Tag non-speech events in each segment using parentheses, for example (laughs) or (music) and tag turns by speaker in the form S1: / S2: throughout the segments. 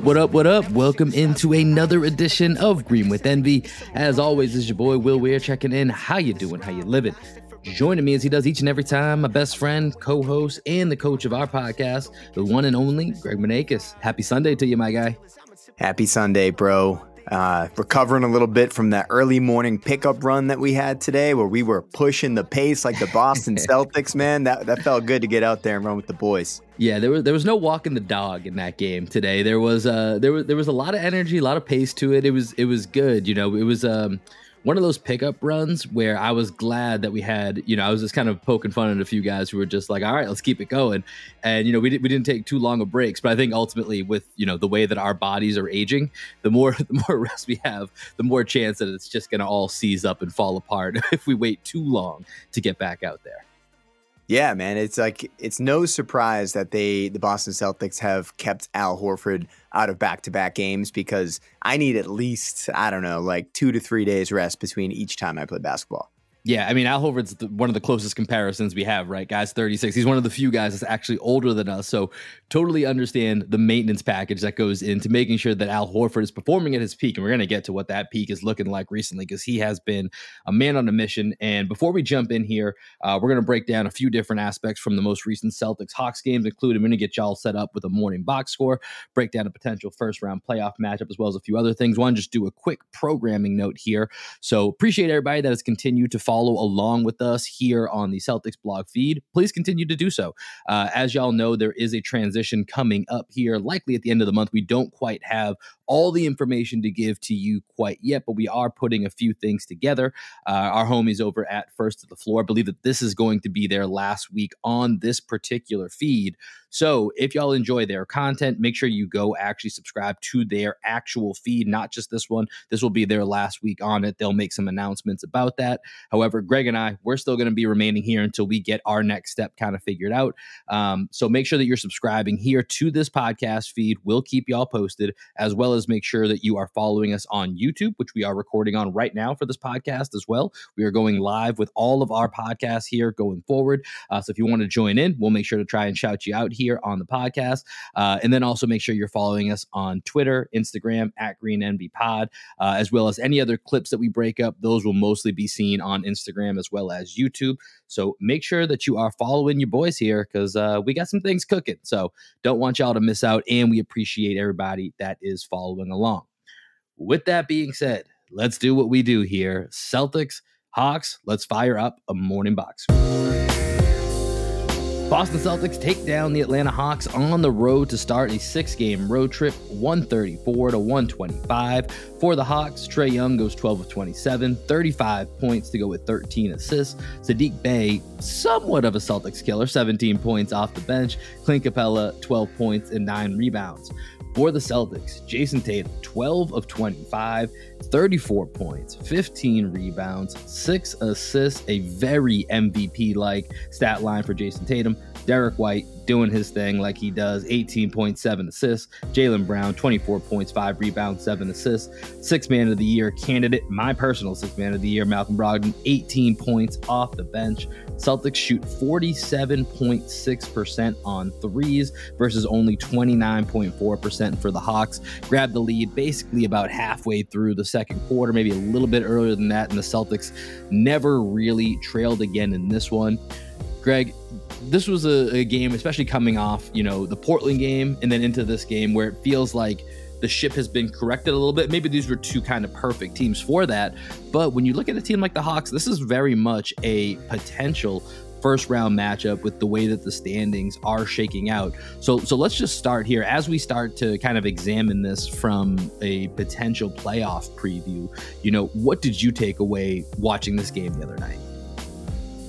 S1: What up, what up, what up? Welcome into another edition of Green with Envy. As always, is your boy Will Weir checking in. How you doing? How you living? Joining me as he does each and every time, my best friend, co-host, and the coach of our podcast, the one and only Greg Manakis. Happy Sunday to you, my guy.
S2: Happy Sunday, bro. Uh, recovering a little bit from that early morning pickup run that we had today, where we were pushing the pace like the Boston (laughs) Celtics. Man, that that felt good to get out there and run with the boys.
S1: Yeah, there was there was no walking the dog in that game today. There was uh there was there was a lot of energy, a lot of pace to it. It was it was good. You know, it was um one of those pickup runs where I was glad that we had, you know, I was just kind of poking fun at a few guys who were just like, all right, let's keep it going. And, you know, we, we didn't take too long of breaks, but I think ultimately with, you know, the way that our bodies are aging, the more, (laughs) the more rest we have, the more chance that it's just going to all seize up and fall apart (laughs) if we wait too long to get back out there.
S2: Yeah, man, it's like it's no surprise that they the Boston Celtics have kept Al Horford out of back-to-back games because I need at least I don't know, like 2 to 3 days rest between each time I play basketball.
S1: Yeah, I mean, Al Horford's the, one of the closest comparisons we have, right? Guys, 36. He's one of the few guys that's actually older than us. So, totally understand the maintenance package that goes into making sure that Al Horford is performing at his peak. And we're going to get to what that peak is looking like recently because he has been a man on a mission. And before we jump in here, uh, we're going to break down a few different aspects from the most recent Celtics Hawks games, including we're going to get y'all set up with a morning box score, break down a potential first round playoff matchup, as well as a few other things. One, just do a quick programming note here. So, appreciate everybody that has continued to follow along with us here on the Celtics blog feed, please continue to do so. Uh, as y'all know, there is a transition coming up here, likely at the end of the month. We don't quite have all the information to give to you quite yet, but we are putting a few things together. Uh, our homies over at First to the Floor I believe that this is going to be their last week on this particular feed. So if y'all enjoy their content, make sure you go actually subscribe to their actual feed, not just this one. This will be their last week on it. They'll make some announcements about that. However, Greg and I, we're still going to be remaining here until we get our next step kind of figured out. Um, so make sure that you're subscribing here to this podcast feed. We'll keep y'all posted, as well as make sure that you are following us on YouTube, which we are recording on right now for this podcast as well. We are going live with all of our podcasts here going forward. Uh, so if you want to join in, we'll make sure to try and shout you out here on the podcast. Uh, and then also make sure you're following us on Twitter, Instagram at Green NB Pod, uh, as well as any other clips that we break up. Those will mostly be seen on Instagram as well as YouTube. So make sure that you are following your boys here because uh, we got some things cooking. So don't want y'all to miss out. And we appreciate everybody that is following along. With that being said, let's do what we do here Celtics, Hawks, let's fire up a morning box. Boston Celtics take down the Atlanta Hawks on the road to start a six game road trip, 134 to 125. For the Hawks, Trae Young goes 12 of 27, 35 points to go with 13 assists. Saddiq Bey, somewhat of a Celtics killer, 17 points off the bench. Clint Capela, 12 points and 9 rebounds. For the Celtics, Jayson Tatum, 12 of 25, 34 points, 15 rebounds, 6 assists, a very MVP like stat line for Jayson Tatum. Derrick White doing his thing like he does 18.7 assists. Jaylen Brown, 24 points, 5 rebounds, 7 assists. Six man of the year candidate, my personal six man of the year, Malcolm Brogdon, 18 points off the bench. Celtics shoot 47.6% on threes versus only 29.4% for the Hawks. Grab the lead basically about halfway through the second quarter, maybe a little bit earlier than that. And the Celtics never really trailed again in this one. Greg, this was a, a, game, especially coming off, you know, the Portland game and then into this game where it feels like the ship has been corrected a little bit. Maybe these were two kind of perfect teams for that. But when you look at a team like the Hawks, this is very much a potential first round matchup with the way that the standings are shaking out. So so let's just start here as we start to kind of examine this from a potential playoff preview. You know, what did you take away watching this game the other night?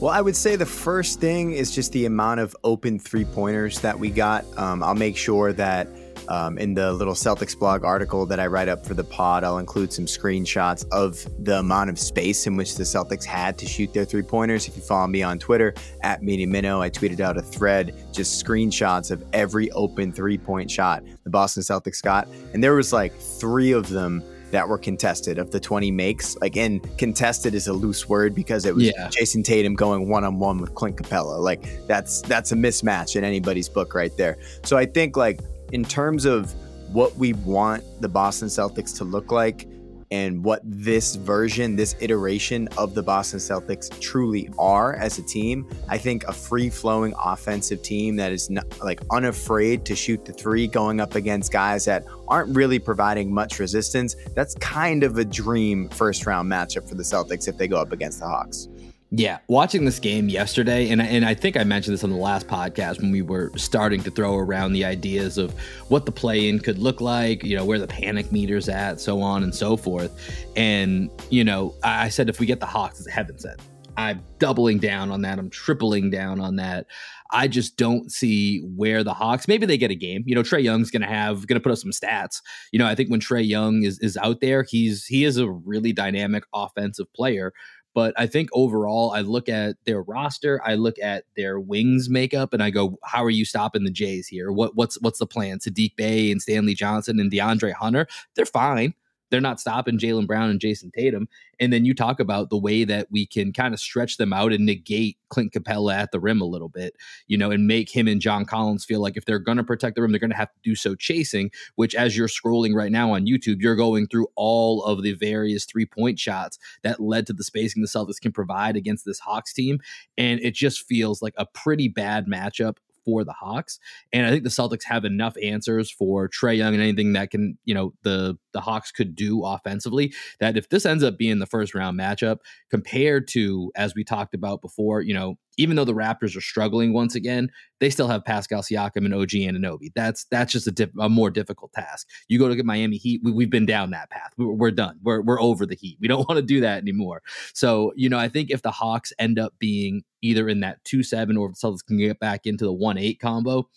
S2: Well, I would say the first thing is just the amount of open three pointers that we got. Um, I'll make sure that um, in the little Celtics blog article that I write up for the pod, I'll include some screenshots of the amount of space in which the Celtics had to shoot their three pointers. If you follow me on Twitter at Minnow, I tweeted out a thread, just screenshots of every open three point shot the Boston Celtics got. And there was like three of them that were contested of the 20 makes. Like, and contested is a loose word because it was yeah. Jayson Tatum going one on one with Clint Capela. Like, that's that's a mismatch in anybody's book right there. So I think like in terms of what we want the Boston Celtics to look like and what this version, this iteration of the Boston Celtics truly are as a team. I think a free flowing offensive team that is not, like unafraid to shoot the three going up against guys that aren't really providing much resistance. That's kind of a dream first round matchup for the Celtics if they go up against the Hawks.
S1: Yeah, watching this game yesterday, and and I think I mentioned this on the last podcast when we were starting to throw around the ideas of what the play-in could look like, you know, where the panic meter's at, so on and so forth. And you know, I said if we get the Hawks, as heaven sent. I'm doubling down on that. I'm tripling down on that. I just don't see where the Hawks. Maybe they get a game. You know, Trae Young's to have to put up some stats. You know, I think when Trae Young is is out there, he's he is a really dynamic offensive player. But I think overall, I look at their roster, I look at their wings makeup, and I go, "How are you stopping the Jays here? What what's what's the plan?" Saddiq Bey and Stanley Johnson and DeAndre Hunter, they're fine they're not stopping Jaylen Brown and Jayson Tatum. And then you talk about the way that we can kind of stretch them out and negate Clint Capela at the rim a little bit, you know, and make him and John Collins feel like if they're going to protect the rim, they're going to have to do so chasing, which as you're scrolling right now on YouTube, you're going through all of the various three point shots that led to the spacing the Celtics can provide against this Hawks team. And it just feels like a pretty bad matchup for the Hawks. And I think the Celtics have enough answers for Trae Young and anything that can, you know, the the Hawks could do offensively that if this ends up being the first round matchup compared to as we talked about before, you know, even though the Raptors are struggling once again, they still have Pascal Siakam and OG Anunoby. That's that's just a, diff, a more difficult task. You go to get Miami Heat, we, have been down that path. We're, we're done. We're we're over the Heat. We don't (laughs) want to do that anymore. So you know, I think if the Hawks end up being either in that two seven or if the Celtics can get back into the one eight combo,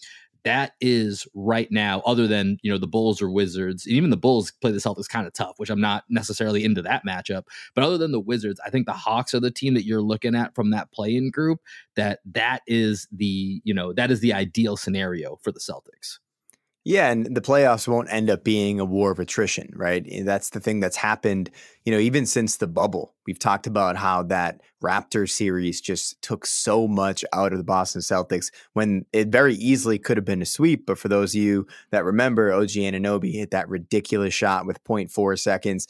S1: that is right now, other than you know the Bulls or Wizards, and even the Bulls play the Celtics kind of tough, which I'm not necessarily into that matchup. But other than the Wizards, I think the Hawks are the team that you're looking at from that play-in group. That that is the you know that is the ideal scenario for the Celtics.
S2: Yeah, and the playoffs won't end up being a war of attrition, right? That's the thing that's happened, you know, even since the bubble. We've talked about how that Raptor series just took so much out of the Boston Celtics when it very easily could have been a sweep. But for those of you that remember, OG Anunoby hit that ridiculous shot with 0.4 seconds.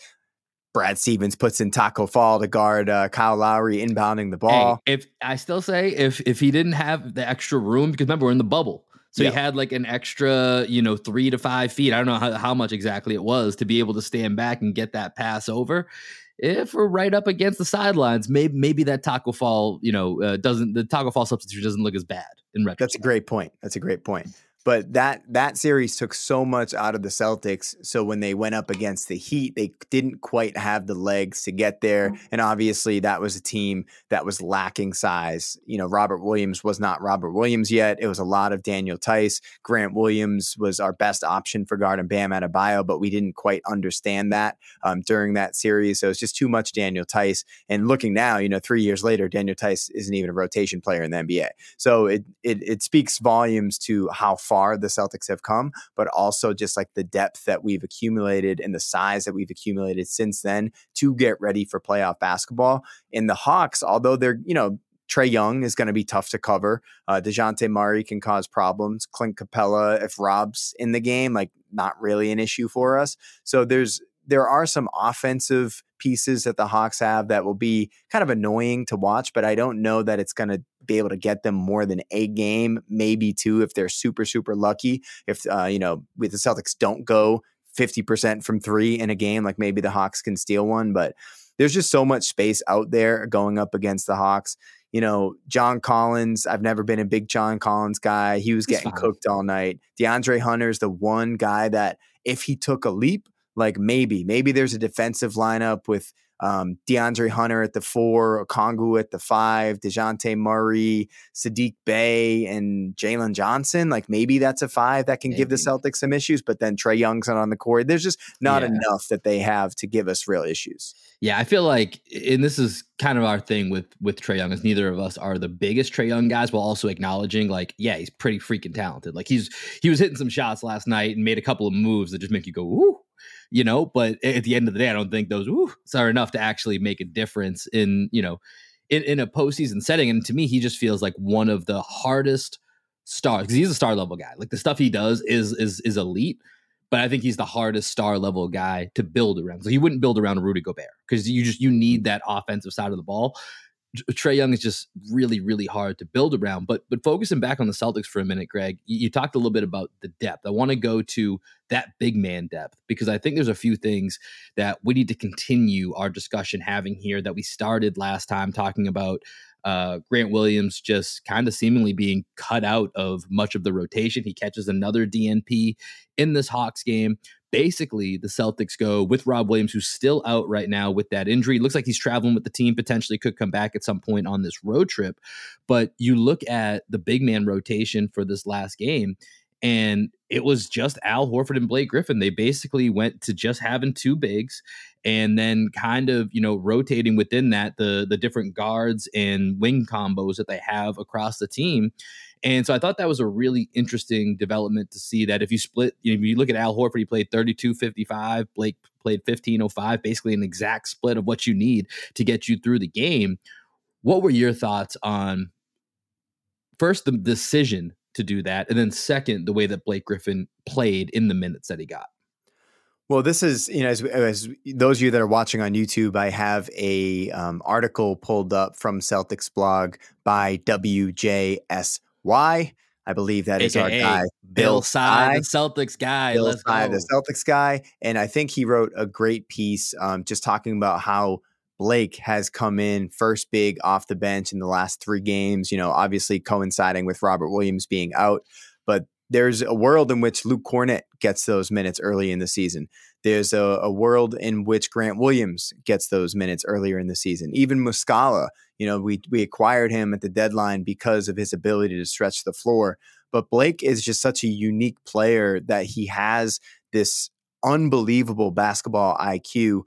S2: Brad Stevens puts in Tacko Fall to guard uh, Kyle Lowry inbounding the ball.
S1: Hey, if I still say if if he didn't have the extra room, because remember we're in the bubble, so yep. he had like an extra, you know, three to five feet. I don't know how, how much exactly it was to be able to stand back and get that pass over. If we're right up against the sidelines, maybe maybe that Tacko Fall, you know, uh, doesn't the Tacko Fall substitute doesn't look as bad in retrospect.
S2: That's a great point. That's a great point. But that that series took so much out of the Celtics. So when they went up against the Heat, they didn't quite have the legs to get there. Mm. And obviously, that was a team that was lacking size. You know, Robert Williams was not Robert Williams yet. It was a lot of Daniel Theis. Grant Williams was our best option for guard and Bam Adebayo, but we didn't quite understand that um, during that series. So it's just too much Daniel Theis. And looking now, you know, three years later, Daniel Theis isn't even a rotation player in the NBA. So it it, it speaks volumes to how far far the Celtics have come, but also just like the depth that we've accumulated and the size that we've accumulated since then to get ready for playoff basketball. In the Hawks, although they're, you know, Trae Young is going to be tough to cover. Uh, Dejounte Murray can cause problems. Clint Capela, if Rob's in the game, like not really an issue for us. So there's there are some offensive pieces that the Hawks have that will be kind of annoying to watch, but I don't know that it's going to be able to get them more than a game, maybe two if they're super, super lucky. If, uh, you know, with the Celtics don't go 50% from three in a game, like maybe the Hawks can steal one, but there's just so much space out there going up against the Hawks. You know, John Collins, I've never been a big John Collins guy. He was getting cooked all night. DeAndre Hunter's the one guy that if he took a leap, like maybe, maybe there's a defensive lineup with um, DeAndre Hunter at the four, Okongwu at the five, Dejounte Murray, Saddiq Bey, and Jalen Johnson. Like maybe that's a five that can maybe. give the Celtics some issues, but then Trae Young's not on the court. There's just not yeah. enough that they have to give us real issues.
S1: Yeah, I feel like, and this is kind of our thing with with Trae Young, is neither of us are the biggest Trae Young guys, while also acknowledging, like, yeah, he's pretty freaking talented. Like he's he was hitting some shots last night and made a couple of moves that just make you go, ooh, you know, but at the end of the day, I don't think those are enough to actually make a difference in, you know, in, in a postseason setting. And to me, he just feels like one of the hardest stars because he's a star level guy. Like the stuff he does is is is elite. but I think he's the hardest star level guy to build around. So he wouldn't build around Rudy Gobert because you just you need that offensive side of the ball. Trae Young is just really, really hard to build around. But but focusing back on the Celtics for a minute, Greg, you, you talked a little bit about the depth. I want to go to that big man depth because I think there's a few things that we need to continue our discussion having here that we started last time talking about uh, Grant Williams just kind of seemingly being cut out of much of the rotation. He catches another DNP in this Hawks game basically the Celtics go with Rob Williams, who's still out right now with that injury. Looks like he's traveling with the team, potentially could come back at some point on this road trip. But you look at the big man rotation for this last game, and it was just Al Horford and Blake Griffin. They basically went to just having two bigs and then kind of, you know, rotating within that the the different guards and wing combos that they have across the team. And so I thought that was a really interesting development to see that if you split, you know, if you look at Al Horford, he played 32 55, Blake played 15 05, basically an exact split of what you need to get you through the game. What were your thoughts on first the decision to do that, and then second, the way that Blake Griffin played in the minutes that he got?
S2: Well, this is you know as, as those of you that are watching on YouTube, I have a um, article pulled up from Celtics blog by WJSY. I believe that is AKA our guy,
S1: Bill, Sy, the Celtics guy.
S2: Bill Sy, the Celtics guy. And I think he wrote a great piece um, just talking about how Blake has come in first big off the bench in the last three games, you know, obviously coinciding with Robert Williams being out. But there's a world in which Luke Kornet gets those minutes early in the season. There's a, a, world in which Grant Williams gets those minutes earlier in the season. Even Muscala, you know, we we acquired him at the deadline because of his ability to stretch the floor. But Blake is just such a unique player that he has this unbelievable basketball IQ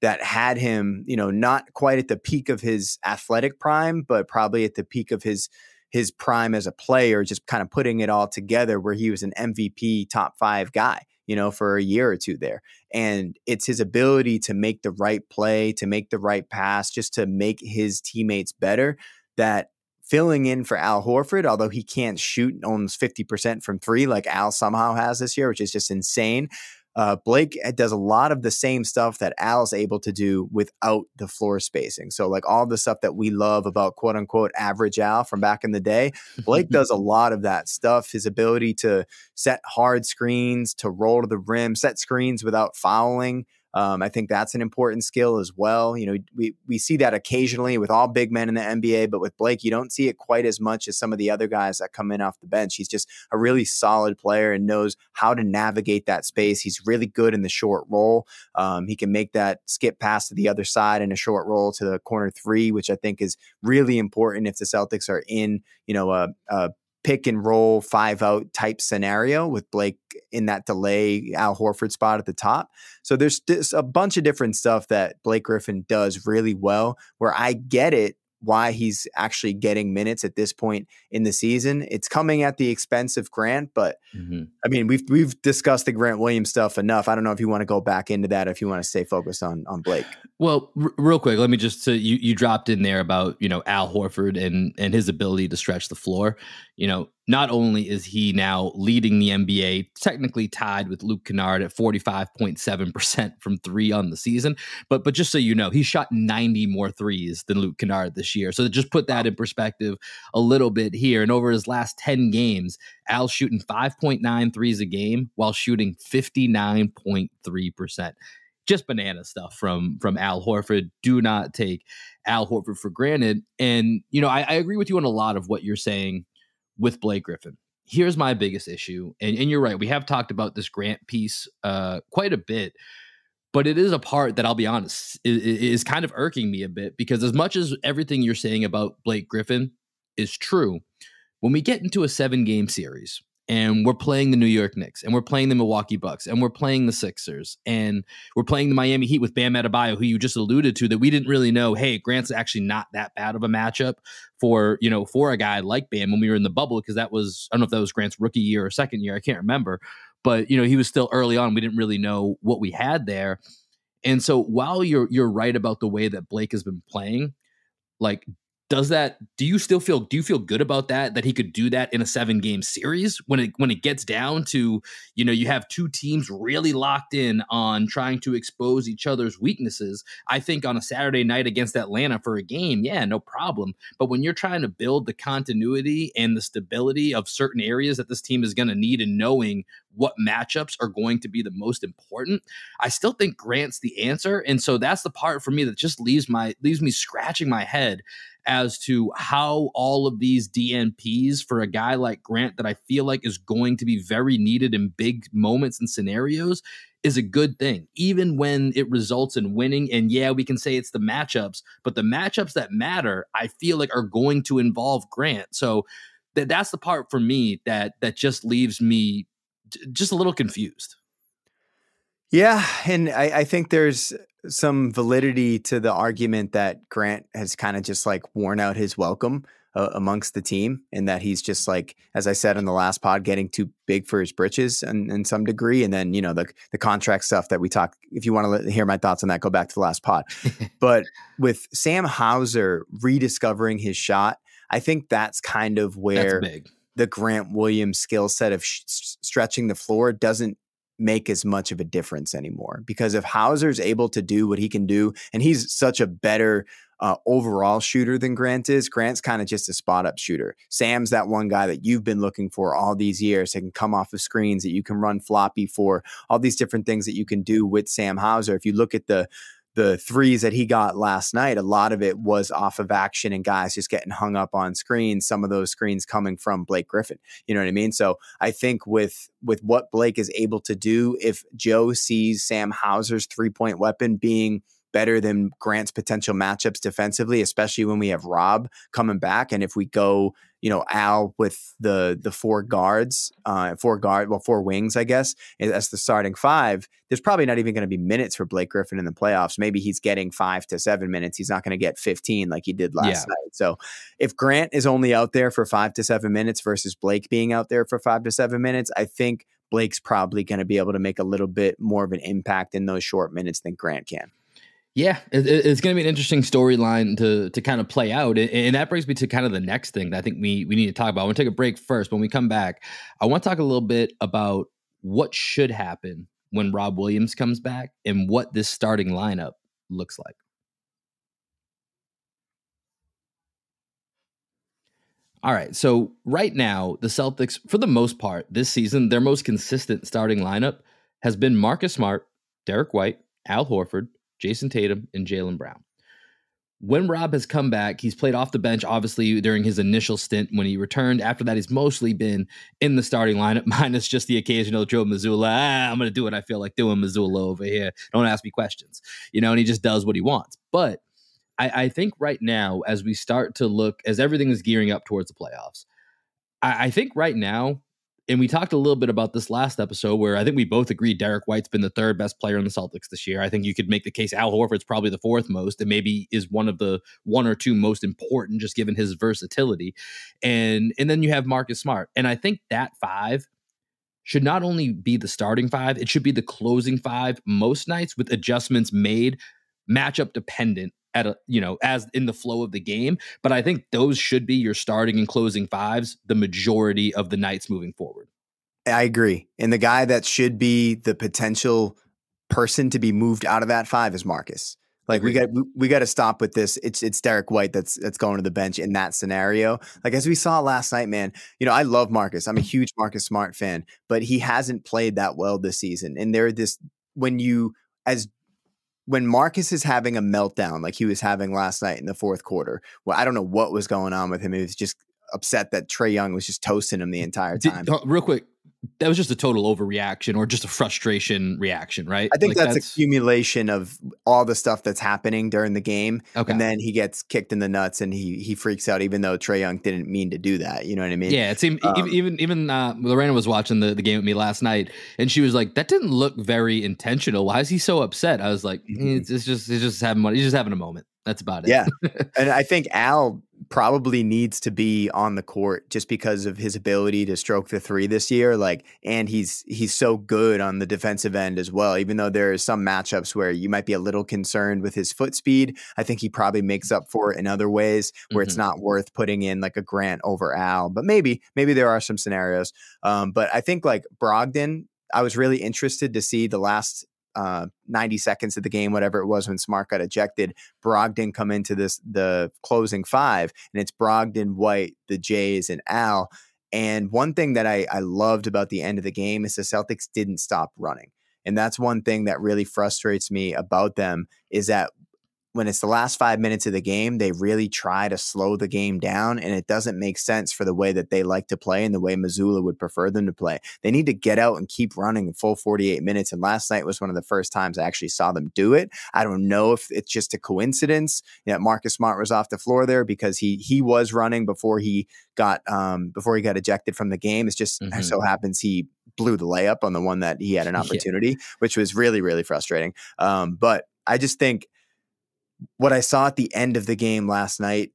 S2: that had him, you know, not quite at the peak of his athletic prime, but probably at the peak of his his prime as a player, just kind of putting it all together where he was an MVP top five guy, you know, for a year or two there. And it's his ability to make the right play, to make the right pass, just to make his teammates better that filling in for Al Horford, although he can't shoot almost 50% from three like Al somehow has this year, which is just insane. Uh, Blake eh, does a lot of the same stuff that Al's able to do without the floor spacing. So, like all the stuff that we love about quote unquote average Al from back in the day, Blake (laughs) does a lot of that stuff. His ability to set hard screens, to roll to the rim, set screens without fouling. Um, I think that's an important skill as well. You know, we we see that occasionally with all big men in the NBA, but with Blake, you don't see it quite as much as some of the other guys that come in off the bench. He's just a really solid player and knows how to navigate that space. He's really good in the short roll. Um, he can make that skip pass to the other side in a short roll to the corner three, which I think is really important if the Celtics are in, you know, a, a pick and roll five out type scenario with Blake in that delay Al Horford spot at the top. So there's, there's a bunch of different stuff that Blake Griffin does really well where I get it why he's actually getting minutes at this point in the season. It's coming at the expense of Grant, but mm-hmm. I mean, we've we've discussed the Grant Williams stuff enough. I don't know if you want to go back into that, if you want to stay focused on on Blake.
S1: Well, r- real quick, let me just say you you dropped in there about you know Al Horford and and his ability to stretch the floor. You know, not only is he now leading the NBA, technically tied with Luke Kennard at 45.7% from three on the season, but but just so you know, he shot 90 more threes than Luke Kennard this year. So to just put that in perspective a little bit here. And over his last 10 games, Al's shooting 5.9 threes a game while shooting 59.3% just banana stuff from from Al Horford. Do not take Al Horford for granted. And you know, I, I, agree with you on a lot of what you're saying with Blake Griffin. Here's my biggest issue, and, and you're right. We have talked about this Grant piece uh, quite a bit, but it is a part that I'll be honest is, is kind of irking me a bit because as much as everything you're saying about Blake Griffin is true, when we get into a seven game series, and we're playing the New York Knicks and we're playing the Milwaukee Bucks and we're playing the Sixers and we're playing the Miami Heat with Bam Adebayo, who you just alluded to, that we didn't really know. Hey, Grant's actually not that bad of a matchup for you know for a guy like Bam when we were in the bubble because that was I don't know if that was Grant's rookie year or second year, I can't remember, but you know he was still early on. We didn't really know what we had there, and so while you're you're right about the way that Blake has been playing, like does that do you still feel do you feel good about that that he could do that in a seven game series when it when it gets down to you know you have two teams really locked in on trying to expose each other's weaknesses? I think on a saturday night against atlanta for a game yeah no problem. But when you're trying to build the continuity and the stability of certain areas that this team is going to need and knowing what matchups are going to be the most important i still think grant's the answer. And so that's the part for me that just leaves my leaves me scratching my head as to how all of these DNPs for a guy like Grant that I feel like is going to be very needed in big moments and scenarios is a good thing, even when it results in winning. And yeah, we can say it's the matchups, but the matchups that matter, I feel like are going to involve Grant. So th- that's the part for me that that just leaves me just a little confused.
S2: Yeah, and I, I, think there's some validity to the argument that Grant has kind of just like worn out his welcome uh, amongst the team, and that he's just like, as I said in the last pod, getting too big for his britches in, in some degree. And then you know the the contract stuff that we talk. If you want to hear my thoughts on that, go back to the last pod. (laughs) but with Sam Hauser rediscovering his shot, I think that's kind of where the Grant Williams skill set of sh- stretching the floor doesn't make as much of a difference anymore because if Hauser's able to do what he can do, and he's such a better uh, overall shooter than Grant is, Grant's kind of just a spot up shooter. Sam's that one guy that you've been looking for all these years that can come off of screens that you can run floppy for, all these different things that you can do with Sam Hauser. If you look at the the threes that he got last night, a lot of it was off of action and guys just getting hung up on screens. Some of those screens coming from Blake Griffin. You know what I mean? So I think with with what Blake is able to do, if Joe sees Sam Hauser's three point weapon being better than Grant's potential matchups defensively, especially when we have Rob coming back. And if we go, you know, Al with the the four guards, uh, four guard, well, four wings, I guess, as the starting five, there's probably not even going to be minutes for Blake Griffin in the playoffs. Maybe he's getting five to seven minutes. He's not going to get 15 like he did last yeah. night. So if Grant is only out there for five to seven minutes versus Blake being out there for five to seven minutes, I think Blake's probably going to be able to make a little bit more of an impact in those short minutes than Grant can.
S1: Yeah, it, it's going to be an interesting storyline to to kind of play out, and that brings me to kind of the next thing that I think we we need to talk about. I want to take a break first. When we come back, I want to talk a little bit about what should happen when Rob Williams comes back and what this starting lineup looks like. All right, so right now the Celtics, for the most part, this season, their most consistent starting lineup has been Marcus Smart, Derrick White, Al Horford. Jayson Tatum, and Jaylen Brown. When Rob has come back, he's played off the bench, obviously, during his initial stint when he returned. After that, he's mostly been in the starting lineup, (laughs) minus just the occasional Joe Mazzulla. Ah, I'm going to do what I feel like doing Mazzulla over here. Don't ask me questions. You know, and he just does what he wants. But I, I think right now, as we start to look, as everything is gearing up towards the playoffs, I, I think right now and we talked a little bit about this last episode where I think we both agree Derrick White's been the third best player in the Celtics this year. I think you could make the case Al Horford's probably the fourth most and maybe is one of the one or two most important just given his versatility. And and then you have Marcus Smart. And I think that five should not only be the starting five, it should be the closing five most nights with adjustments made matchup dependent at a you know as in the flow of the game but i think those should be your starting and closing fives the majority of the nights moving forward
S2: i agree and the guy that should be the potential person to be moved out of that five is marcus like we got we, we got to stop with this. It's it's Derrick White that's that's going to the bench in that scenario. Like as we saw last night, man. You know I love Marcus. I'm a huge Marcus Smart fan, but he hasn't played that well this season. And there this when you as when Marcus is having a meltdown like he was having last night in the fourth quarter, well, I don't know what was going on with him. He was just upset that Trae Young was just toasting him the entire time.
S1: Did, real quick, that was just a total overreaction or just a frustration reaction, right?
S2: I think like that's, that's, accumulation of all the stuff that's happening during the game. Okay. And then he gets kicked in the nuts and he he freaks out, even though Trae Young didn't mean to do that. You know what I mean?
S1: Yeah, it seemed um, even even uh, Lorena was watching the, the game with me last night and she was like, That didn't look very intentional. Why is he so upset? I was like, mm-hmm. (laughs) it's, it's, just it's just having he's just having a moment. That's about it.
S2: Yeah. (laughs) and I think Al probably needs to be on the court just because of his ability to stroke the three this year. Like, and he's he's so good on the defensive end as well. Even though there are some matchups where you might be a little concerned with his foot speed, I think he probably makes up for it in other ways where mm-hmm. it's not worth putting in like a Grant over Al. But maybe maybe there are some scenarios. Um, but I think like Brogdon, I was really interested to see the last uh, 90 seconds of the game, whatever it was when Smart got ejected, Brogdon come into this the closing five, and it's Brogdon, White, the Jays, and Al. And one thing that I, I loved about the end of the game is the Celtics didn't stop running. And that's one thing that really frustrates me about them is that when it's the last five minutes of the game, they really try to slow the game down, and it doesn't make sense for the way that they like to play and the way Mazzulla would prefer them to play. They need to get out and keep running in full 48 minutes. And last night was one of the first times I actually saw them do it. I don't know if it's just a coincidence that Marcus Smart was off the floor there because he he was running before he got um before he got ejected from the game. It's just mm-hmm. so happens he blew the layup on the one that he had an (laughs) opportunity, yeah. which was really really frustrating. Um, but I just think what I saw at the end of the game last night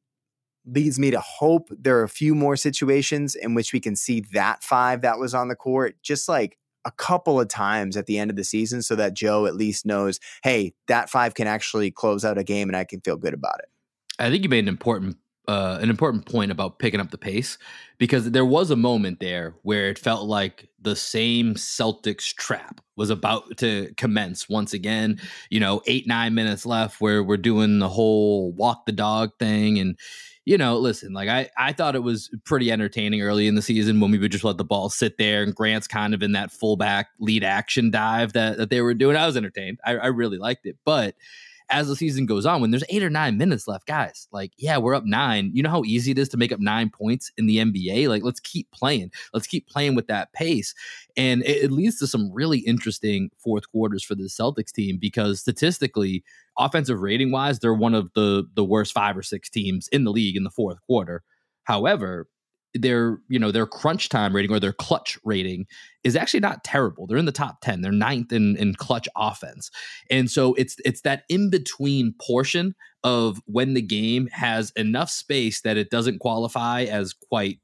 S2: leads me to hope there are a few more situations in which we can see that five that was on the court, just like a couple of times at the end of the season, so that Joe at least knows, hey, that five can actually close out a game and I can feel good about it.
S1: I think you made an important uh, an important point about picking up the pace because there was a moment there where it felt like the same Celtics trap was about to commence once again. You know, eight, nine minutes left where we're doing the whole walk the dog thing. And, you know, listen, like I, I thought it was pretty entertaining early in the season when we would just let the ball sit there and Grant's kind of in that fullback lead action dive that, that they were doing. I was entertained. I, I really liked it. But as the season goes on, when there's eight or nine minutes left, guys, like, yeah, we're up nine. You know how easy it is to make up nine points in the NBA? Like, let's keep playing. Let's keep playing with that pace. And it, it leads to some really interesting fourth quarters for the Celtics team because statistically, offensive rating wise, they're one of the the worst five or six teams in the league in the fourth quarter. However, their you know their crunch time rating or their clutch rating is actually not terrible. They're in the top 10. They're ninth in, in clutch offense. And so it's it's that in-between portion of when the game has enough space that it doesn't qualify as quite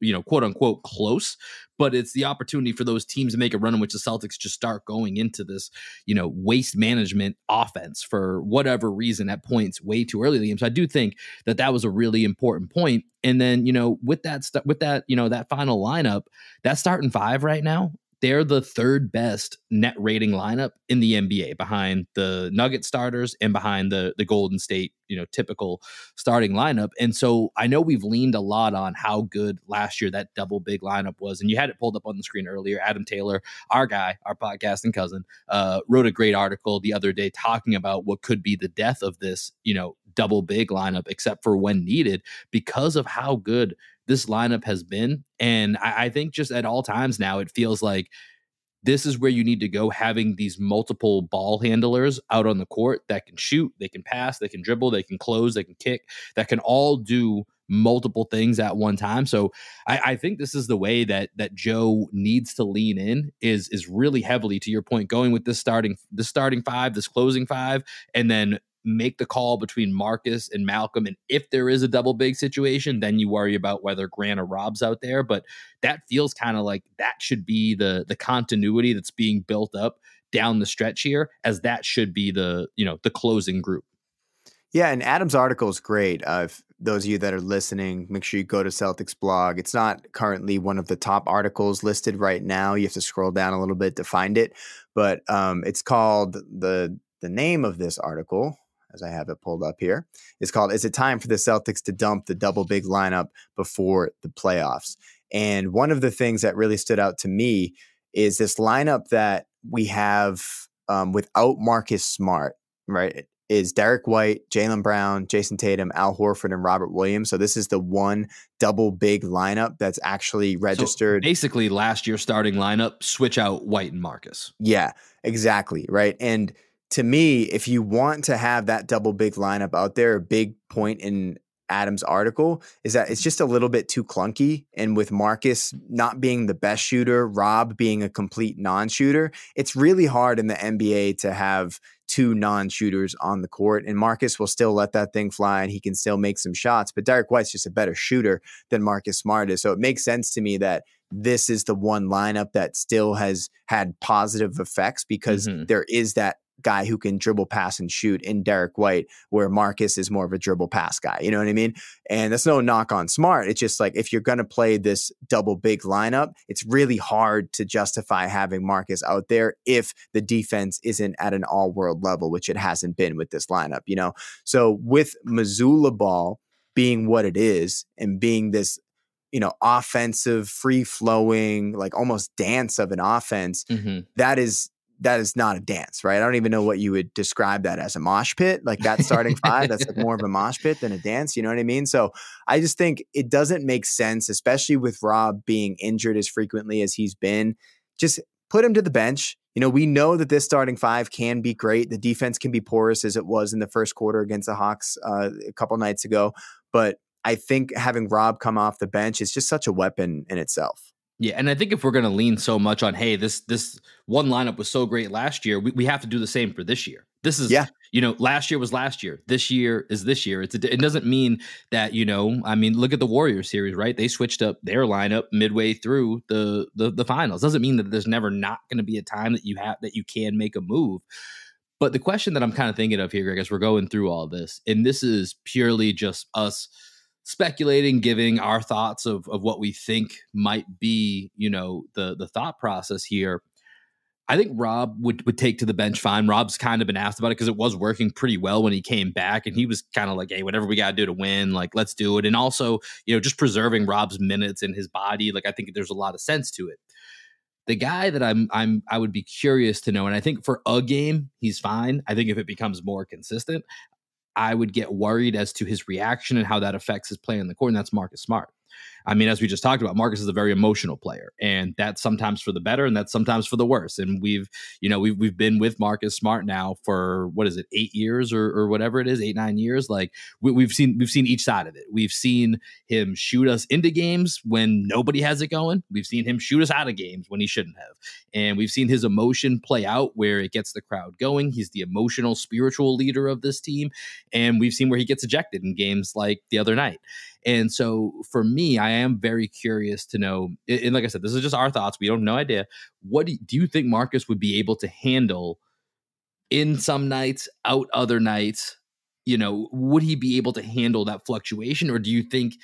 S1: you know, quote unquote close, but it's the opportunity for those teams to make a run in which the Celtics just start going into this, you know, waste management offense for whatever reason at points way too early the game. So I do think that that was a really important point. And then, you know, with that, st- with that, you know, that final lineup, that starting five right now they're the third best net rating lineup in the NBA behind the Nugget starters and behind the the Golden State, you know, typical starting lineup. And so I know we've leaned a lot on how good last year that double big lineup was. And you had it pulled up on the screen earlier. Adam Taylor, our guy, our podcasting cousin, uh, wrote a great article the other day talking about what could be the death of this, you know, double big lineup, except for when needed, because of how good this lineup has been. And I, I think just at all times now, it feels like this is where you need to go having these multiple ball handlers out on the court that can shoot, they can pass, they can dribble, they can close, they can kick, that can all do multiple things at one time. So I, I, think this is the way that that Joe needs to lean in is is really heavily to your point, going with this starting this starting five, this closing five, and then make the call between Marcus and Malcolm. And if there is a double big situation, then you worry about whether Grant or Rob's out there. But that feels kind of like that should be the the continuity that's being built up down the stretch here, as that should be the you know the closing group.
S2: Yeah, and Adam's article is great. Uh, if those of you that are listening, make sure you go to Celtics blog. It's not currently one of the top articles listed right now. You have to scroll down a little bit to find it, but um, it's called the the name of this article as I have it pulled up here, is called Is It Time for the Celtics to Dump the Double Big Lineup Before the Playoffs? And one of the things that really stood out to me is this lineup that we have um, without Marcus Smart, right? Is Derrick White, Jaylen Brown, Jayson Tatum, Al Horford, and Robert Williams. So this is the one double big lineup that's actually registered.
S1: So basically, last year's starting lineup, switch out White and Marcus.
S2: Yeah, exactly. Right. And to me, if you want to have that double big lineup out there, a big point in Adams' article is that it's just a little bit too clunky. And with Marcus not being the best shooter, Rob being a complete non shooter, it's really hard in the NBA to have two non shooters on the court. And Marcus will still let that thing fly and he can still make some shots. But Derrick White's just a better shooter than Marcus Smart is. So it makes sense to me that this is the one lineup that still has had positive effects because mm-hmm. there is that guy who can dribble, pass, and shoot in Derrick White, where Marcus is more of a dribble pass guy. You know what I mean? And that's no knock on Smart. It's just like if you're going to play this double big lineup, it's really hard to justify having Marcus out there if the defense isn't at an all world level, which it hasn't been with this lineup, you know? So with Mazzulla ball being what it is and being this you know, offensive, free flowing, like almost dance of an offense. Mm-hmm. That is that is not a dance, right? I don't even know what you would describe that as a mosh pit, like that starting (laughs) five. That's like more of a mosh pit than a dance. You know what I mean? So I just think it doesn't make sense, especially with Rob being injured as frequently as he's been. Just put him to the bench. You know, we know that this starting five can be great. The defense can be porous as it was in the first quarter against the Hawks uh, a couple nights ago. But I think having Rob come off the bench is just such a weapon in itself.
S1: Yeah, and I think if we're going to lean so much on, hey, this this one lineup was so great last year, we, we have to do the same for this year. This is, yeah. you know, last year was last year. This year is this year. It's a, it doesn't mean that you know. I mean, look at the Warriors series, right? They switched up their lineup midway through the the, the finals. Doesn't mean that there's never not going to be a time that you have that you can make a move. But the question that I'm kind of thinking of here, Greg, as we're going through all this, and this is purely just us speculating, giving our thoughts of of what we think might be, you know, the the thought process here. I think Rob would would take to the bench fine. Rob's kind of been asked about it because it was working pretty well when he came back, and he was kind of like, "Hey, whatever we got to do to win, like let's do it." And also, you know, just preserving Rob's minutes and his body, like I think there's a lot of sense to it. The guy that I'm I'm I would be curious to know, and I think for a game he's fine. I think if it becomes more consistent, I would get worried as to his reaction and how that affects his play on the court, and that's Marcus Smart. I mean, as we just talked about, Marcus is a very emotional player, and that's sometimes for the better, and that's sometimes for the worse. And we've, you know, we've we've been with Marcus Smart now for what is it, eight years or, or whatever it is, eight nine years. Like we, have seen we've seen each side of it. We've seen him shoot us into games when nobody has it going. We've seen him shoot us out of games when he shouldn't have, and we've seen his emotion play out where it gets the crowd going. He's the emotional, spiritual leader of this team, and we've seen where he gets ejected in games like the other night. And so for me, I am very curious to know. And like I said, this is just our thoughts. We don't have no idea. What do you, think Marcus would be able to handle in some nights, out other nights? You know, would he be able to handle that fluctuation, or do you think?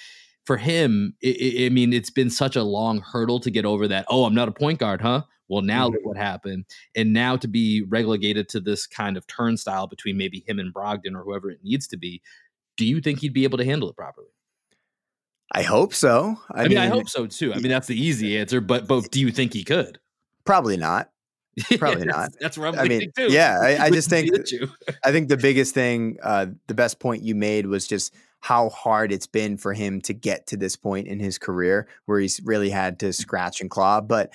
S1: For him, I mean, it's been such a long hurdle to get over that. Oh, I'm not a point guard, huh? Well, now mm-hmm. what happened. And now to be relegated to this kind of turnstile between maybe him and Brogdon or whoever it needs to be, do you think he'd be able to handle it properly?
S2: I hope so.
S1: I, I mean, mean, I hope so too. I mean, that's the easy answer. But but do you think he could?
S2: Probably not. (laughs) Probably not.
S1: That's where I'm I mean,
S2: too. Yeah, I, I (laughs) just think I think the biggest thing, uh, the best point you made was just how hard it's been for him to get to this point in his career where he's really had to scratch and claw. But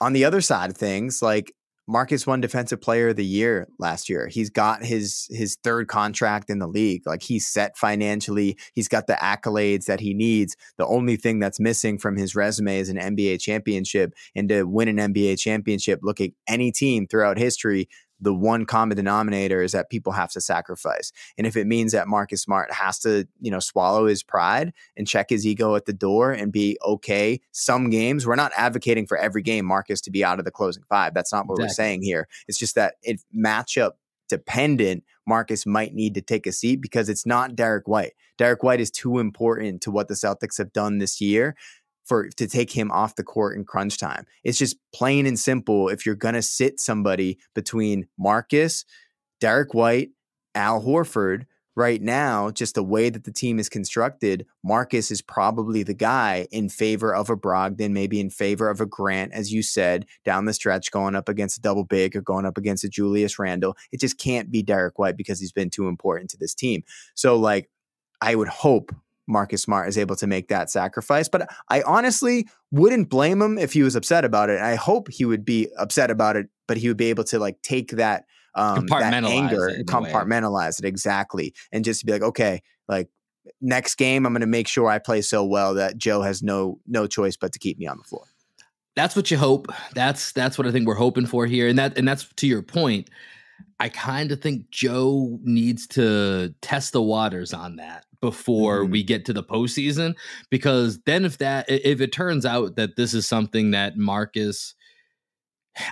S2: on the other side of things, like Marcus won defensive player of the year last year. He's got his his third contract in the league. Like he's set financially. He's got the accolades that he needs. The only thing that's missing from his resume is an NBA championship. And to win an NBA championship, look at any team throughout history, the one common denominator is that people have to sacrifice. And if it means that Marcus Smart has to, you know, swallow his pride and check his ego at the door and be okay, some games, we're not advocating for every game Marcus to be out of the closing five. That's not what exactly. we're saying here. It's just that if matchup dependent, Marcus might need to take a seat because it's not Derrick White. Derrick White is too important to what the Celtics have done this year for to take him off the court in crunch time. It's just plain and simple. If you're gonna sit somebody between Marcus, Derrick White, Al Horford, right now, just the way that the team is constructed, Marcus is probably the guy in favor of a Brogdon, maybe in favor of a Grant, as you said, down the stretch, going up against a double big or going up against a Julius Randle. It just can't be Derrick White because he's been too important to this team. So, like, I would hope Marcus Smart is able to make that sacrifice. But I honestly wouldn't blame him if he was upset about it. I hope he would be upset about it, but he would be able to like take that um that anger and compartmentalize it exactly and just be like, okay, like next game I'm going to make sure I play so well that Joe has no no choice but to keep me on the floor.
S1: That's what you hope. That's that's what I think we're hoping for here, and that and that's to your point. I kind of think Joe needs to test the waters on that before mm-hmm. we get to the postseason, because then if that if it turns out that this is something that Marcus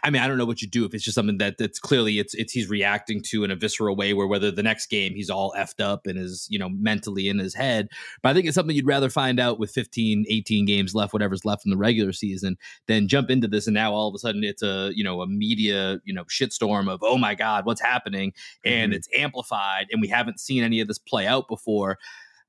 S1: I mean, I don't know what you do if it's just something that that's clearly it's it's he's reacting to in a visceral way where whether the next game he's all effed up and is, you know, mentally in his head. But I think it's something you'd rather find out with 15, 18 games left, whatever's left in the regular season, than jump into this and now all of a sudden it's a, you know, a media, you know, shitstorm of, oh my God, what's happening? And mm-hmm. it's amplified and we haven't seen any of this play out before.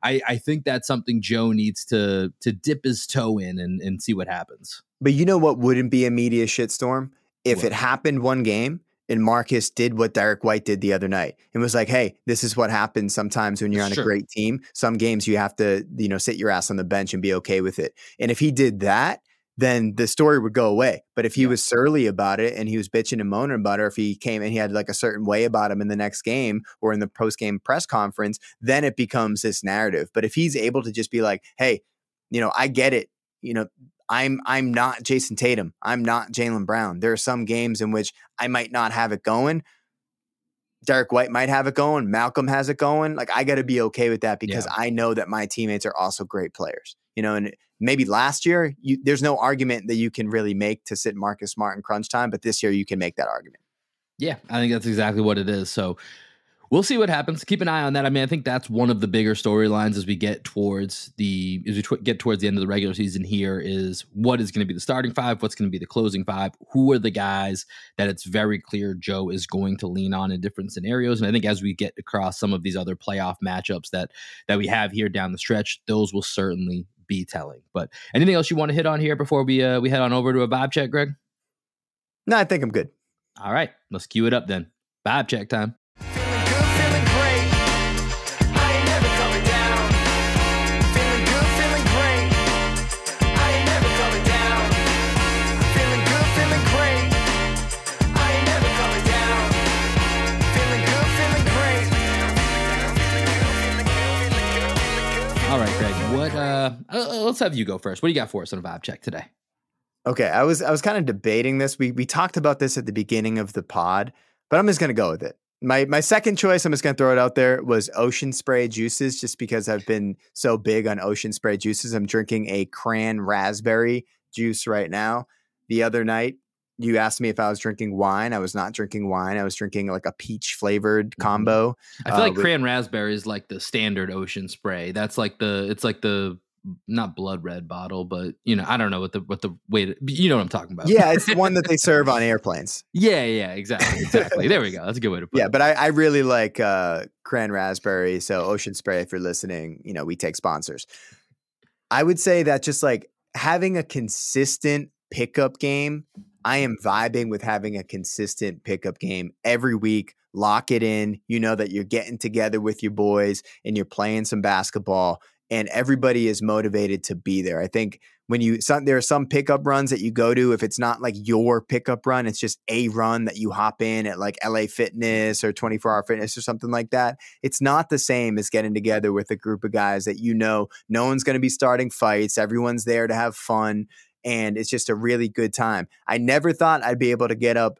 S1: I, I think that's something Joe needs to to dip his toe in and, and see what happens.
S2: But you know what wouldn't be a media shitstorm? If it happened one game and Marcus did what Derrick White did the other night and was like, "Hey, this is what happens sometimes when you're on a great team. Some games you have to, you know, sit your ass on the bench and be okay with it." And if he did that, then the story would go away. But if he yeah. was surly about it and he was bitching and moaning about it, or if he came and he had like a certain way about him in the next game or in the post game press conference, then it becomes this narrative. But if he's able to just be like, "Hey, you know, I get it. You know, I'm I'm not Jayson Tatum. I'm not Jaylen Brown. There are some games in which I might not have it going. Derrick White might have it going. Malcolm has it going. Like I got to be okay with that because yeah. I know that my teammates are also great players. You know, and maybe last year you, there's no argument that you can really make to sit Marcus Smart in crunch time, but this year you can make that argument.
S1: Yeah, I think that's exactly what it is. So we'll see what happens. Keep an eye on that. I mean, I think that's one of the bigger storylines as we get towards the as we tw- get towards the end of the regular season. Here is what is going to be the starting five, what's going to be the closing five, who are the guys that it's very clear Joe is going to lean on in different scenarios. And I think as we get across some of these other playoff matchups that that we have here down the stretch, those will certainly be telling. But anything else you want to hit on here before we uh, we head on over to a vibe check, Greg?
S2: No, I think I'm good.
S1: All right, let's cue it up then. Vibe check time. Uh, uh, let's have you go first. What do you got for us on a vibe check today?
S2: Okay, I was I was kind of debating this. We we talked about this at the beginning of the pod, but I'm just gonna go with it. My my second choice, I'm just gonna throw it out there, was ocean spray juices, just because I've been so big on ocean spray juices. I'm drinking a cran raspberry juice right now. The other night, you asked me if I was drinking wine. I was not drinking wine. I was drinking like a peach flavored mm-hmm. combo.
S1: I feel uh, like with- cran raspberry is like the standard ocean spray. That's like the it's like the not blood red bottle, but you know, I don't know what the what the way to, you know what I'm talking about.
S2: Yeah, it's the one that they (laughs) serve on airplanes.
S1: Yeah, yeah, exactly, exactly. there we go. That's a good way to put
S2: yeah,
S1: it. Yeah,
S2: but I, I really like uh cran raspberry. So Ocean Spray, if you're listening, you know, we take sponsors. I would say that just like having a consistent pickup game I am vibing with having a consistent pickup game every week. Lock it in. You know that you're getting together with your boys and you're playing some basketball, and everybody is motivated to be there. I think when you some, there are some pickup runs that you go to if it's not like your pickup run it's just a run that you hop in at like LA Fitness or 24 Hour Fitness or something like that it's not the same as getting together with a group of guys that you know no one's going to be starting fights everyone's there to have fun and it's just a really good time. I never thought I'd be able to get up,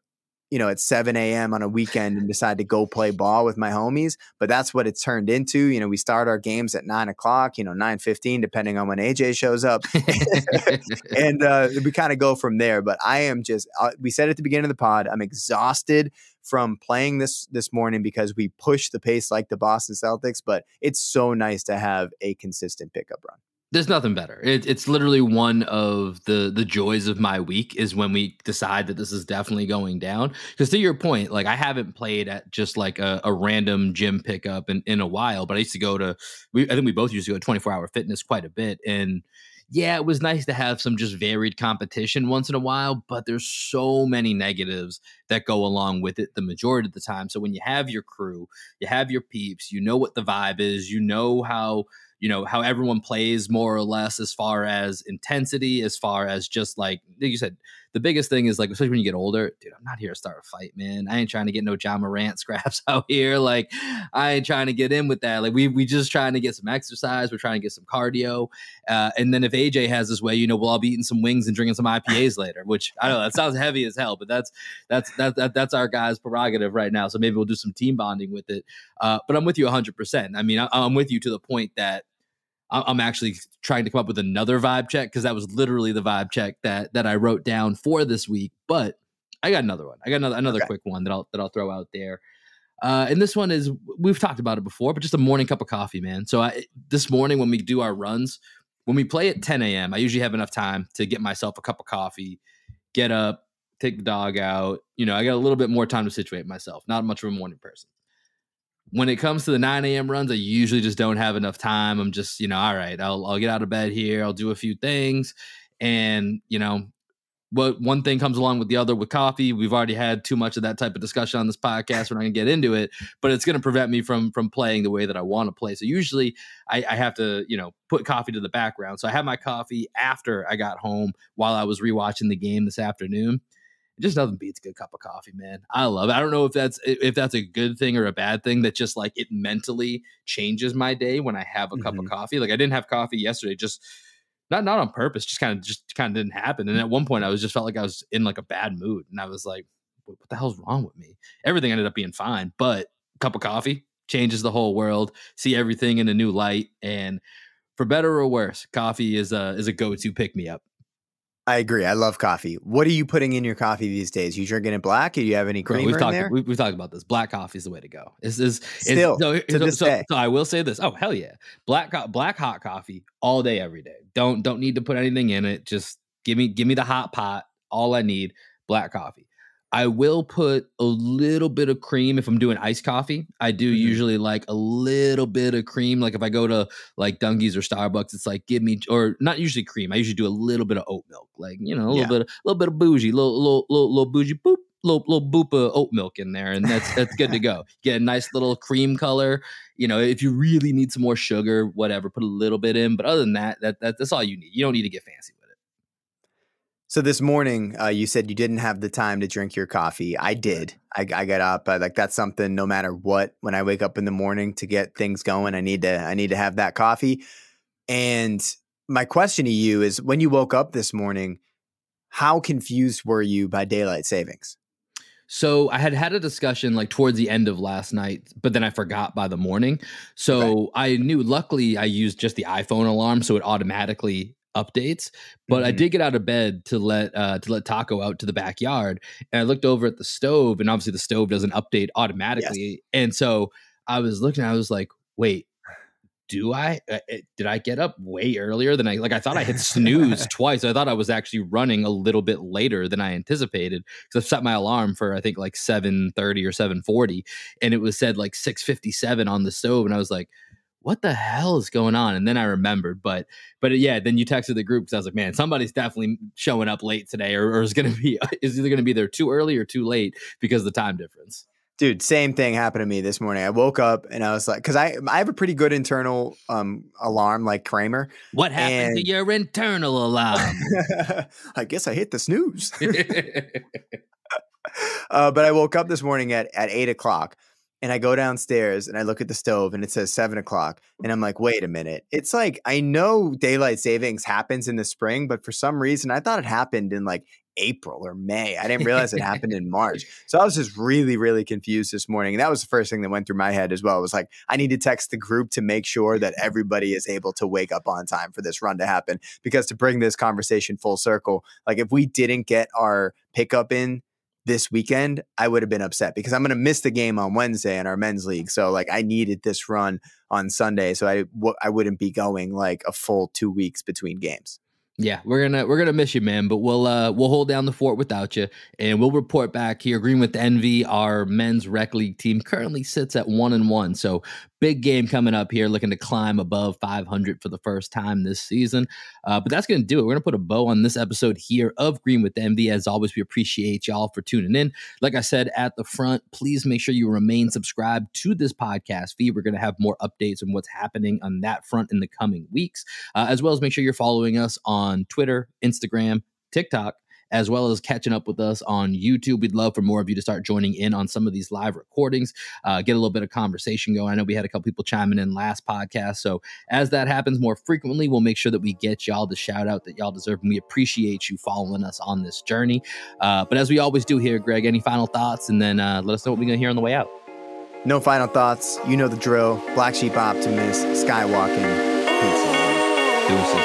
S2: you know, at 7 a.m. on a weekend and decide to go play ball with my homies, but that's what it's turned into. You know, we start our games at nine o'clock, you know, 9 15, depending on when AJ shows up. (laughs) (laughs) and uh, we kind of go from there. But I am just, uh, we said at the beginning of the pod, I'm exhausted from playing this this morning because we pushed the pace like the Boston Celtics, but it's so nice to have a consistent pickup run.
S1: There's nothing better. It, it's literally one of the the joys of my week is when we decide that this is definitely going down. Because to your point, like I haven't played at just like a, a, random gym pickup in, in a while, but I used to go to. We, I think we both used to go to 24 hour fitness quite a bit, and yeah, it was nice to have some just varied competition once in a while. But there's so many negatives that go along with it the majority of the time. So when you have your crew, you have your peeps, you know what the vibe is, you know how you know how everyone plays more or less as far as intensity, as far as just like like you said, the biggest thing is like, especially when you get older, dude, I'm not here to start a fight, man. I ain't trying to get no Ja Morant (laughs) scraps out here. Like, I ain't trying to get in with that. Like, we we just trying to get some exercise. We're trying to get some cardio. Uh, and then if AJ has his way, you know, we'll all be eating some wings and drinking some IPAs later. Which I know, that sounds heavy as hell, but that's that's that, that that's our guys' prerogative right now. So maybe we'll do some team bonding with it. Uh, but I'm with you 100. percent I mean, I, I'm with you to the point that I'm actually trying to come up with another vibe check because that was literally the vibe check that that I wrote down for this week. But I got another one. I got another another okay. quick one that I'll that I'll throw out there. Uh, and this one is we've talked about it before, but just a morning cup of coffee, man. So I, this morning when we do our runs, when we play at 10 a.m., I usually have enough time to get myself a cup of coffee, get up, take the dog out. You know, I got a little bit more time to situate myself. Not much of a morning person when it comes to the 9 a.m. runs, I usually just don't have enough time. I'm just, you know, all right, I'll, I'll get out of bed here. I'll do a few things. And, you know, what one thing comes along with the other with coffee. We've already had too much of that type of discussion on this podcast. We're not gonna get into it, but it's gonna prevent me from from playing the way that I want to play. So usually I, I, have to, you know, put coffee to the background. So I had my coffee after I got home while I was rewatching the game this afternoon just nothing beats a good cup of coffee, man. I love it. I don't know if that's if that's a good thing or a bad thing that just like it mentally changes my day when I have a mm-hmm. cup of mm-hmm. coffee. Like I didn't have coffee yesterday, just not not on purpose, just kind of just kind of didn't happen. And at one point I was just felt like I was in like a bad mood and I was like, what the hell's wrong with me? Everything ended up being fine, but cup of coffee changes the whole world, see everything in a new light and for better or worse, coffee is a is a go-to pick me up.
S2: I agree. I love coffee. What are you putting in your coffee these days? You drinking it black? Or do you have any cream
S1: we've
S2: in
S1: talked,
S2: there?
S1: We, have talked about this. Black coffee is the way to go. Is is
S2: still so, to this
S1: so,
S2: day.
S1: So I will say this. Oh hell yeah, black black hot coffee all day every day. Don't don't need to put anything in it. Just give me give me the hot pot. All I need black coffee. I will put a little bit of cream if I'm doing iced coffee. I do mm-hmm. usually like a little bit of cream. Like if I go to like Dunkies or Starbucks, it's like give me or not usually cream. I usually do a little bit of oat milk, like you know a little yeah. bit, a little bit of bougie, little little little, little bougie, boop, little little boop of oat milk in there, and that's that's good to go. (laughs) Get a nice little cream color. You know, if you really need some more sugar, whatever, put a little bit in. But other than that, that, that that's all you need. You don't need to get fancy with
S2: so this morning, uh, you said you didn't have the time to drink your coffee. I did. I, I got up. Uh, like that's something. No matter what, when I wake up in the morning to get things going, I need to. I need to have that coffee. And my question to you is: When you woke up this morning, how confused were you by daylight savings?
S1: So I had had a discussion like towards the end of last night, but then I forgot by the morning. So okay. I knew. Luckily, I used just the iPhone alarm, so it automatically updates. But mm-hmm. I did get out of bed to let uh, to let Taco out to the backyard, and I looked over at the stove, and obviously the stove doesn't update automatically. Yes. And so I was looking, I was like, wait. Do I uh, did I get up way earlier than I like? I thought I had snooze (laughs) twice. I thought I was actually running a little bit later than I anticipated because I set my alarm for I think like seven thirty or seven forty, and it was said like six fifty seven on the stove, and I was like, what the hell is going on? And then I remembered, but but yeah, then you texted the group because I was like, man, somebody's definitely showing up late today, or, or is going to be (laughs) is either going to be there too early or too late because of the time difference.
S2: Dude, same thing happened to me this morning. I woke up and I was like, because I I have a pretty good internal um alarm like Kramer.
S1: What happened and... to your internal alarm? (laughs)
S2: I guess I hit the snooze. (laughs) uh, but I woke up this morning at at eight o'clock and I go downstairs and I look at the stove and it says seven o'clock. And I'm like, wait a minute. It's like, I know daylight savings happens in the spring, but for some reason I thought it happened in like April or May. I didn't realize it happened in March. (laughs) So I was just really, really confused this morning. And that was the first thing that went through my head as well. It was like, I need to text the group to make sure that everybody is able to wake up on time for this run to happen. Because to bring this conversation full circle, like if we didn't get our pickup in this weekend, I would have been upset because I'm going to miss the game on Wednesday in our men's league. So like I needed this run on Sunday, so I w- I wouldn't be going like a full two weeks between games.
S1: Yeah, we're gonna we're gonna miss you, man. But we'll uh we'll hold down the fort without you, and we'll report back here. Green with Envy, our men's rec league team currently sits at one and one. So big game coming up here, looking to climb above 500 for the first time this season. Uh, but that's going to do it. We're going to put a bow on this episode here of Green with Envy. As always, we appreciate y'all for tuning in. Like I said at the front, please make sure you remain subscribed to this podcast feed. We're going to have more updates on what's happening on that front in the coming weeks, uh, as well as make sure you're following us on Twitter, Instagram, TikTok as well as catching up with us on YouTube. We'd love for more of you to start joining in on some of these live recordings, uh, get a little bit of conversation going. I know we had a couple people chiming in last podcast. So as that happens more frequently, we'll make sure that we get y'all the shout out that y'all deserve. And we appreciate you following us on this journey. Uh, but as we always do here, Greg, any final thoughts? And then uh, let us know what we're going to hear on the way out.
S2: No final thoughts. You know the drill. Black Sheep Optimist, Skywalking. Peace.
S1: Deuces.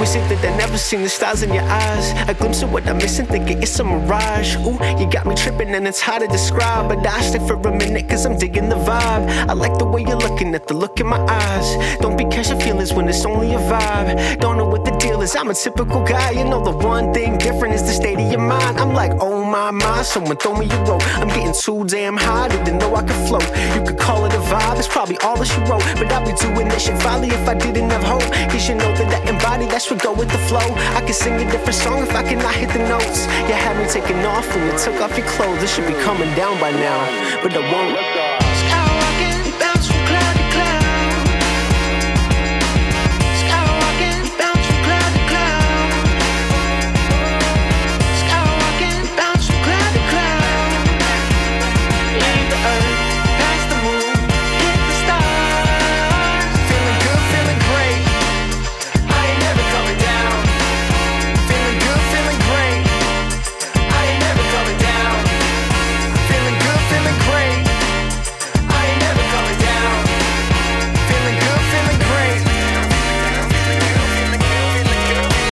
S3: Wish it that I never seen the stars in your eyes. A glimpse of what I'm missing, thinking it's a mirage. Ooh, you got me tripping and it's hard to describe. But I stay for a minute cause I'm digging the vibe. I like the way you're looking at the look in my eyes. Don't be catching feelings when it's only a vibe. Don't know what the deal is, I'm a typical guy. You know, the one thing different is the state of your mind. I'm like, oh my, my, someone throw me a rope. I'm getting too damn high, didn't know I could float. You could call it a vibe, it's probably all that she wrote. But I'd be doing this shit folly if I didn't have hope. You should know that I embody that that's what go with the flow. I can sing a different song if I cannot hit the notes. You had me taking off when you took off your clothes. This should be coming down by now, but I won't.